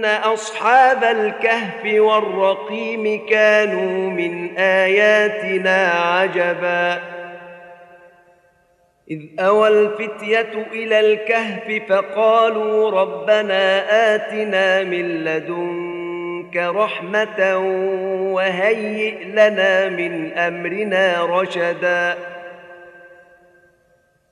أن أصحاب الكهف والرقيم كانوا من آياتنا عجبا. إذ أوى الفتية إلى الكهف فقالوا ربنا آتنا من لدنك رحمة وهيئ لنا من أمرنا رشدا.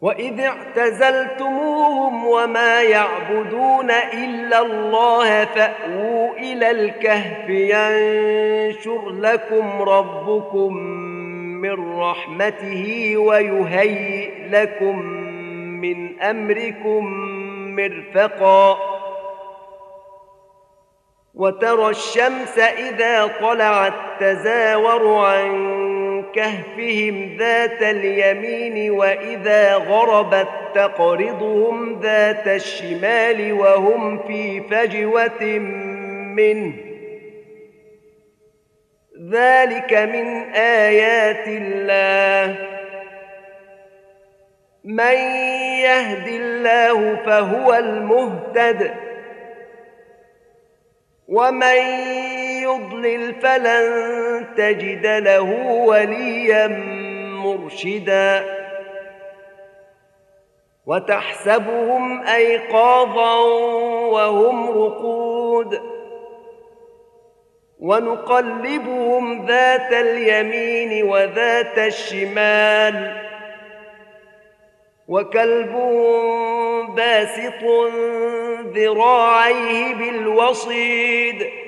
واذ اعتزلتموهم وما يعبدون الا الله فاووا إلى الكهف ينشر لكم ربكم من رحمته ويهيئ لكم من امركم مرفقا وترى الشمس اذا طلعت تزاور عن كهفهم ذات اليمين وإذا غربت تقرضهم ذات الشمال وهم في فجوة منه. ذلك من آيات الله. من يهد الله فهو المهتد. ومن يضلل فلن تجد له وليا مرشدا. وتحسبهم أيقاظا وهم رقود. ونقلبهم ذات اليمين وذات الشمال. وكلبهم باسط ذراعيه بالوصيد.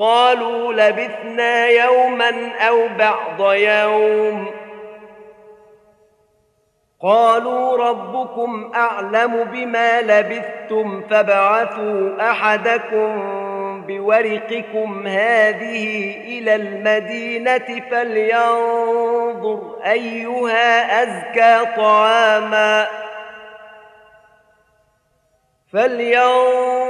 قالوا لبثنا يوما أو بعض يوم. قالوا ربكم أعلم بما لبثتم فابعثوا أحدكم بورقكم هذه إلى المدينة فلينظر أيها أزكى طعاما. فلينظر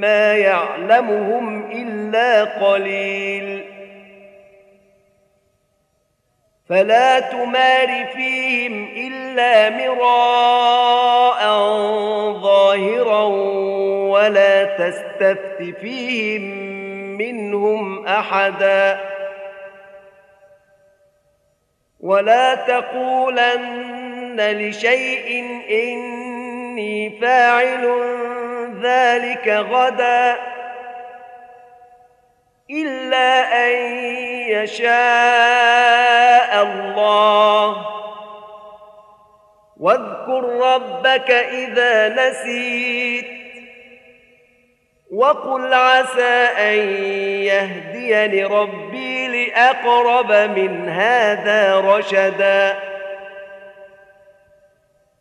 ما يعلمهم إلا قليل. فلا تمار فيهم إلا مراء ظاهرا ولا تستفت فيهم منهم أحدا. ولا تقولن لشيء إني فاعل ذلك غدا إلا أن يشاء الله. واذكر ربك إذا نسيت وقل عسى أن يهديني ربي لأقرب من هذا رشدا.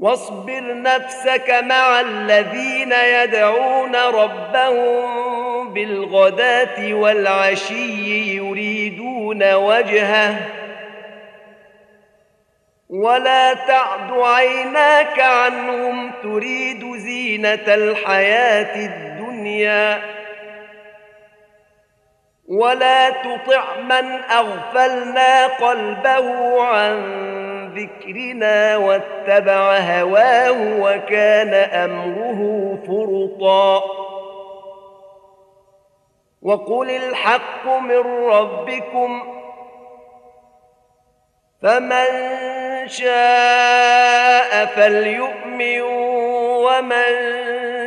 واصبر نفسك مع الذين يدعون ربهم بالغداة والعشي يريدون وجهه. ولا تعد عيناك عنهم تريد زينة الحياة الدنيا. ولا تطع من أغفلنا قلبه عن ذكرنا واتبع هواه وكان امره فرطا. وقل الحق من ربكم فمن شاء فليؤمن ومن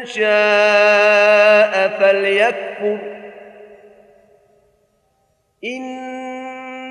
شاء فليكفر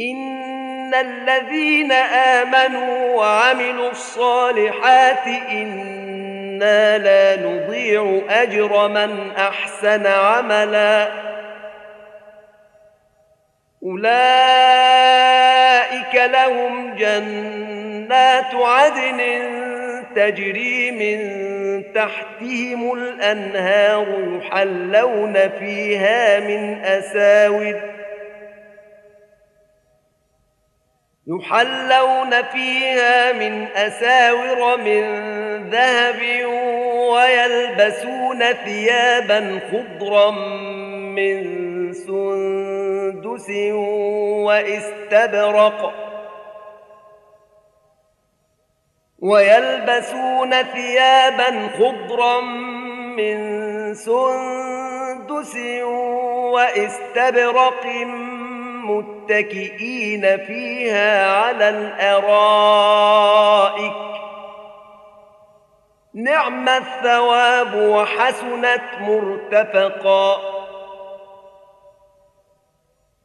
ان الذين امنوا وعملوا الصالحات أنا لا نضيع اجر من احسن عملا اولئك لهم جنات عدن تجري من تحتهم الانهار يحلون فيها من اساور يحلون فيها من أساور من ذهب ويلبسون ثيابا خضرا من سندس واستبرق ويلبسون ثيابا خضرا من سندس واستبرق متكئين فيها على الأرائك. نعم الثواب وحسنت مرتفقا.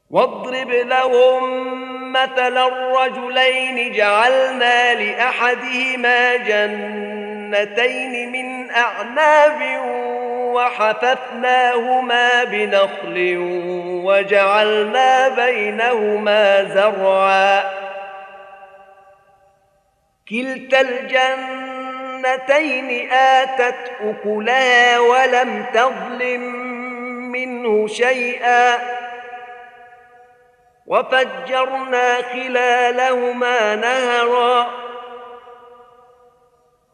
واضرب لهم مثل الرجلين جعلنا لأحدهما جنتين من أعناب وحففناهما بنخل وجعلنا بينهما زرعا. كلتا الجنتين آتت أكلها ولم تظلم منه شيئا. وفجرنا خلالهما نهرا.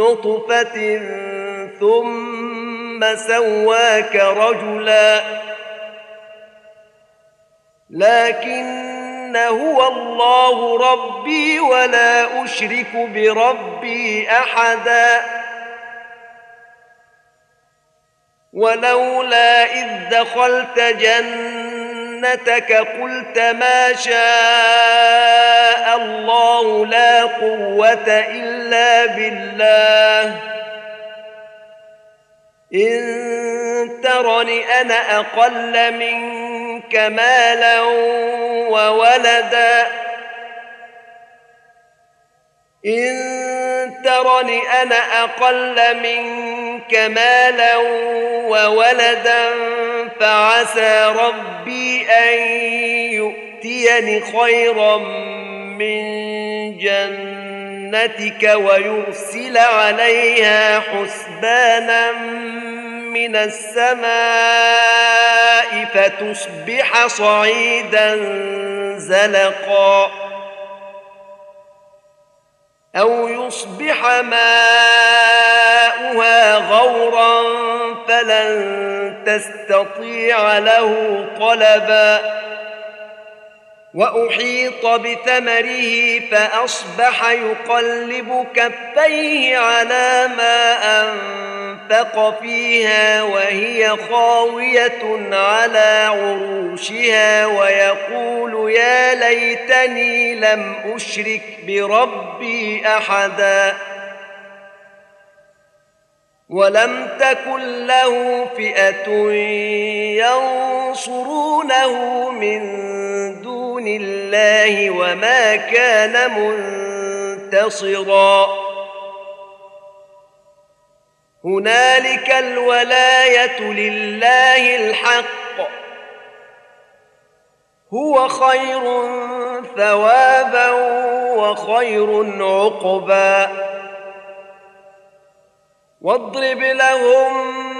نطفة ثم سواك رجلا لكن هو الله ربي ولا أشرك بربي أحدا ولولا إذ دخلت جنتك قلت ما شاء الله لا قوة إلا بالله. إن ترني أنا أقل منك مالا وولدا. إن ترني أنا أقل منك مالا وولدا. فعسى ربي أن يؤتيني خيرا من جنتك ويرسل عليها حسبانا من السماء فتصبح صعيدا زلقا. أو يصبح ماؤها غورا فلن تستطيع له طلبا وأحيط بثمره فأصبح يقلب كفيه على ما أنفق فيها وهي خاوية على عروشها ويقول يا ليتني لم أشرك بربي أحدا ولم تكن له فئة ينصرونه من الله وما كان منتصرا. هنالك الولاية لله الحق. هو خير ثوابا وخير عقبا. واضرب لهم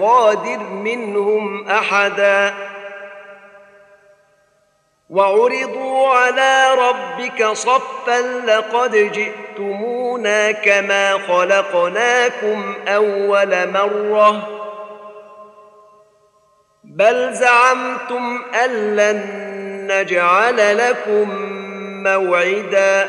نغادر منهم أحدا. وعرضوا على ربك صفا لقد جئتمونا كما خلقناكم أول مرة. بل زعمتم أن لن نجعل لكم موعدا.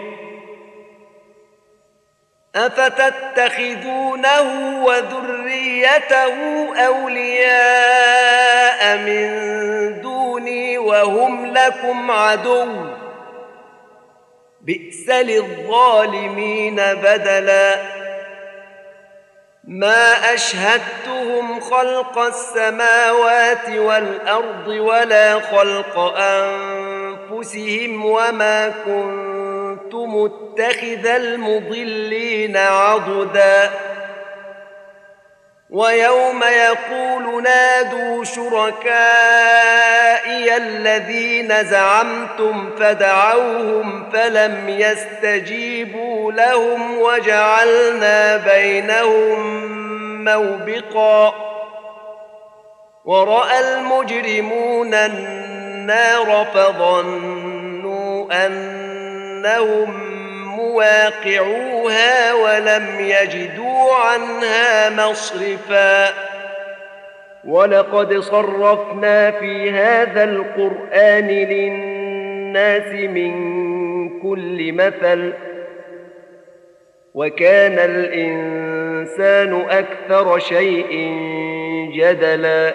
افتتخذونه وذريته اولياء من دوني وهم لكم عدو بئس للظالمين بدلا ما اشهدتهم خلق السماوات والارض ولا خلق انفسهم وما كنت متخذ المضلين عضدا. ويوم يقول نادوا شركائي الذين زعمتم فدعوهم فلم يستجيبوا لهم وجعلنا بينهم موبقا. ورأى المجرمون النار فظنوا أن أنهم مواقعوها ولم يجدوا عنها مصرفا. ولقد صرفنا في هذا القرآن للناس من كل مثل وكان الإنسان أكثر شيء جدلا.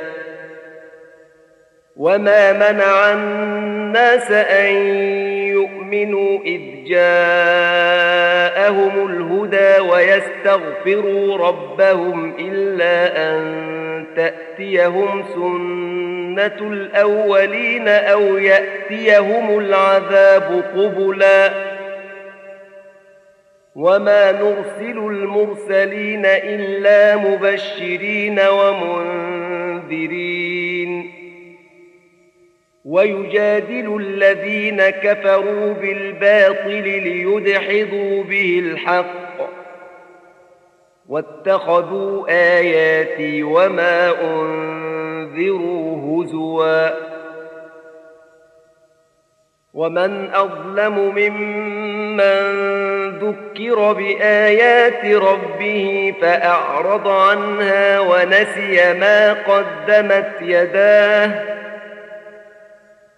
وما منع الناس أن ليؤمنوا إذ جاءهم الهدى ويستغفروا ربهم إلا أن تأتيهم سنة الأولين أو يأتيهم العذاب قبلا. وما نرسل المرسلين إلا مبشرين ومنذرين. ويجادل الذين كفروا بالباطل ليدحضوا به الحق. واتخذوا آياتي وما أنذروا هزوا. ومن أظلم ممن ذكر بآيات ربه فأعرض عنها ونسي ما قدمت يداه.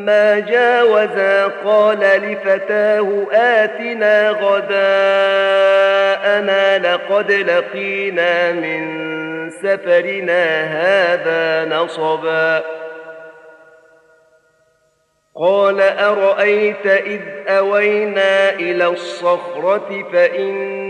فلما جاوزا قال لفتاه آتنا غداءنا لقد لقينا من سفرنا هذا نصبا قال أرأيت إذ أوينا إلى الصخرة فإني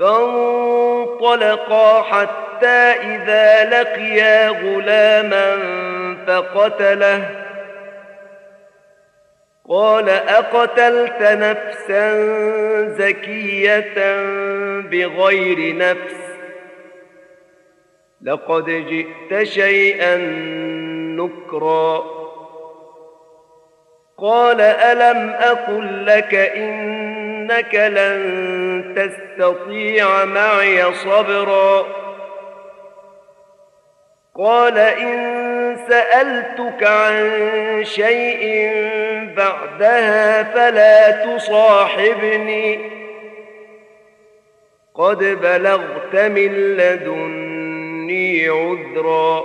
فانطلقا حتى إذا لقيا غلاما فقتله. قال أقتلت نفسا زكية بغير نفس؟ لقد جئت شيئا نكرا. قال ألم أقل لك إنك لن تستطيع معي صبرا. قال إن سألتك عن شيء بعدها فلا تصاحبني. قد بلغت من لدن مني عذرا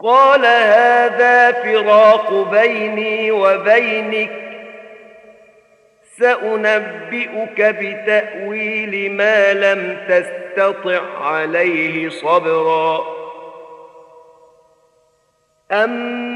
قال هذا فراق بيني وبينك سأنبئك بتأويل ما لم تستطع عليه صبرا. أما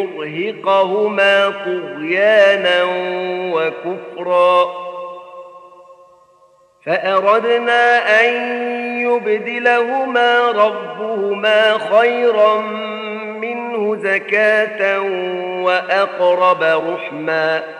يرهقهما طغيانا وكفرا. فأردنا أن يبدلهما ربهما خيرا منه زكاة وأقرب رحما.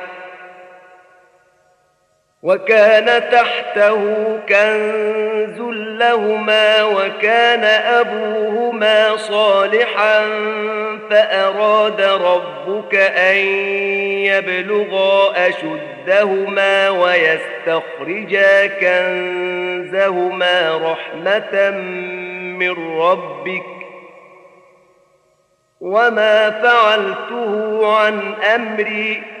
وكان تحته كنز لهما وكان أبوهما صالحا فأراد ربك أن يبلغا أشدهما ويستخرجا كنزهما رحمة من ربك وما فعلته عن أمري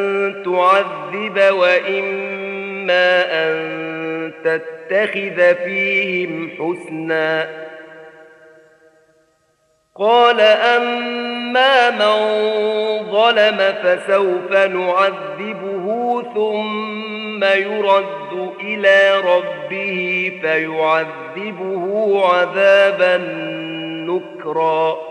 تعذب وإما أن تتخذ فيهم حسنا قال أما من ظلم فسوف نعذبه ثم يرد إلى ربه فيعذبه عذابا نكرا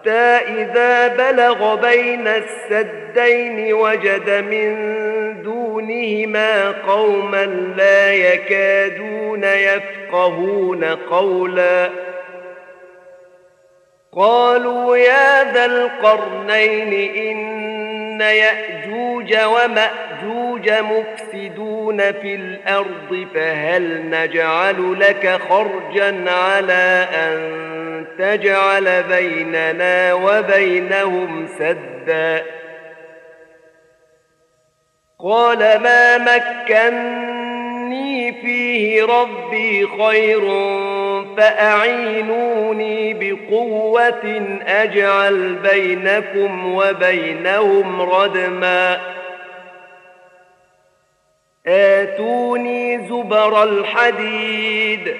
حتى إذا بلغ بين السدين وجد من دونهما قوما لا يكادون يفقهون قولا. قالوا يا ذا القرنين إن يأجوج ومأجوج مفسدون في الأرض فهل نجعل لك خرجا على أن تجعل بيننا وبينهم سدا؟ قال ما مكني فيه ربي خير فأعينوني بقوة أجعل بينكم وبينهم ردما. آتوني زبر الحديد.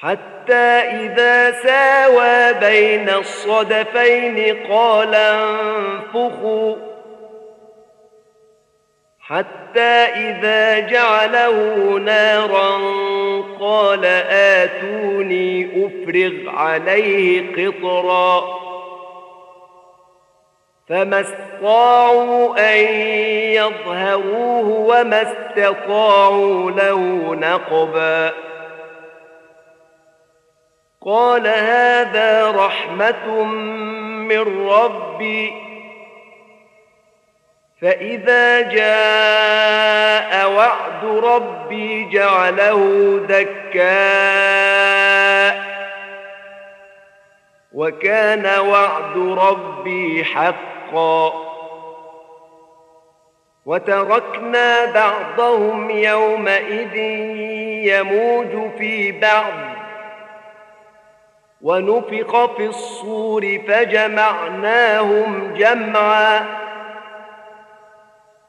حتى إذا ساوى بين الصدفين قال انفخوا. حتى إذا جعله نارا قال آتوني أفرغ عليه قطرا. فما استطاعوا أن يظهروه وما استطاعوا له نقبا. قال هذا رحمة من ربي. فإذا جاء وعد ربي جعله دكاء وكان وعد ربي حقا وتركنا بعضهم يومئذ يموج في بعض ونفق في الصور فجمعناهم جمعا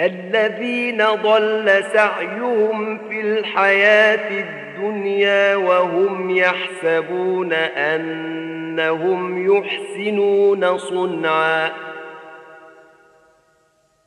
الذين ضل سعيهم في الحياة الدنيا وهم يحسبون أنهم يحسنون صنعا.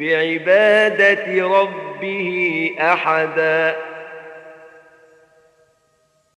بعبادة ربه أحدا.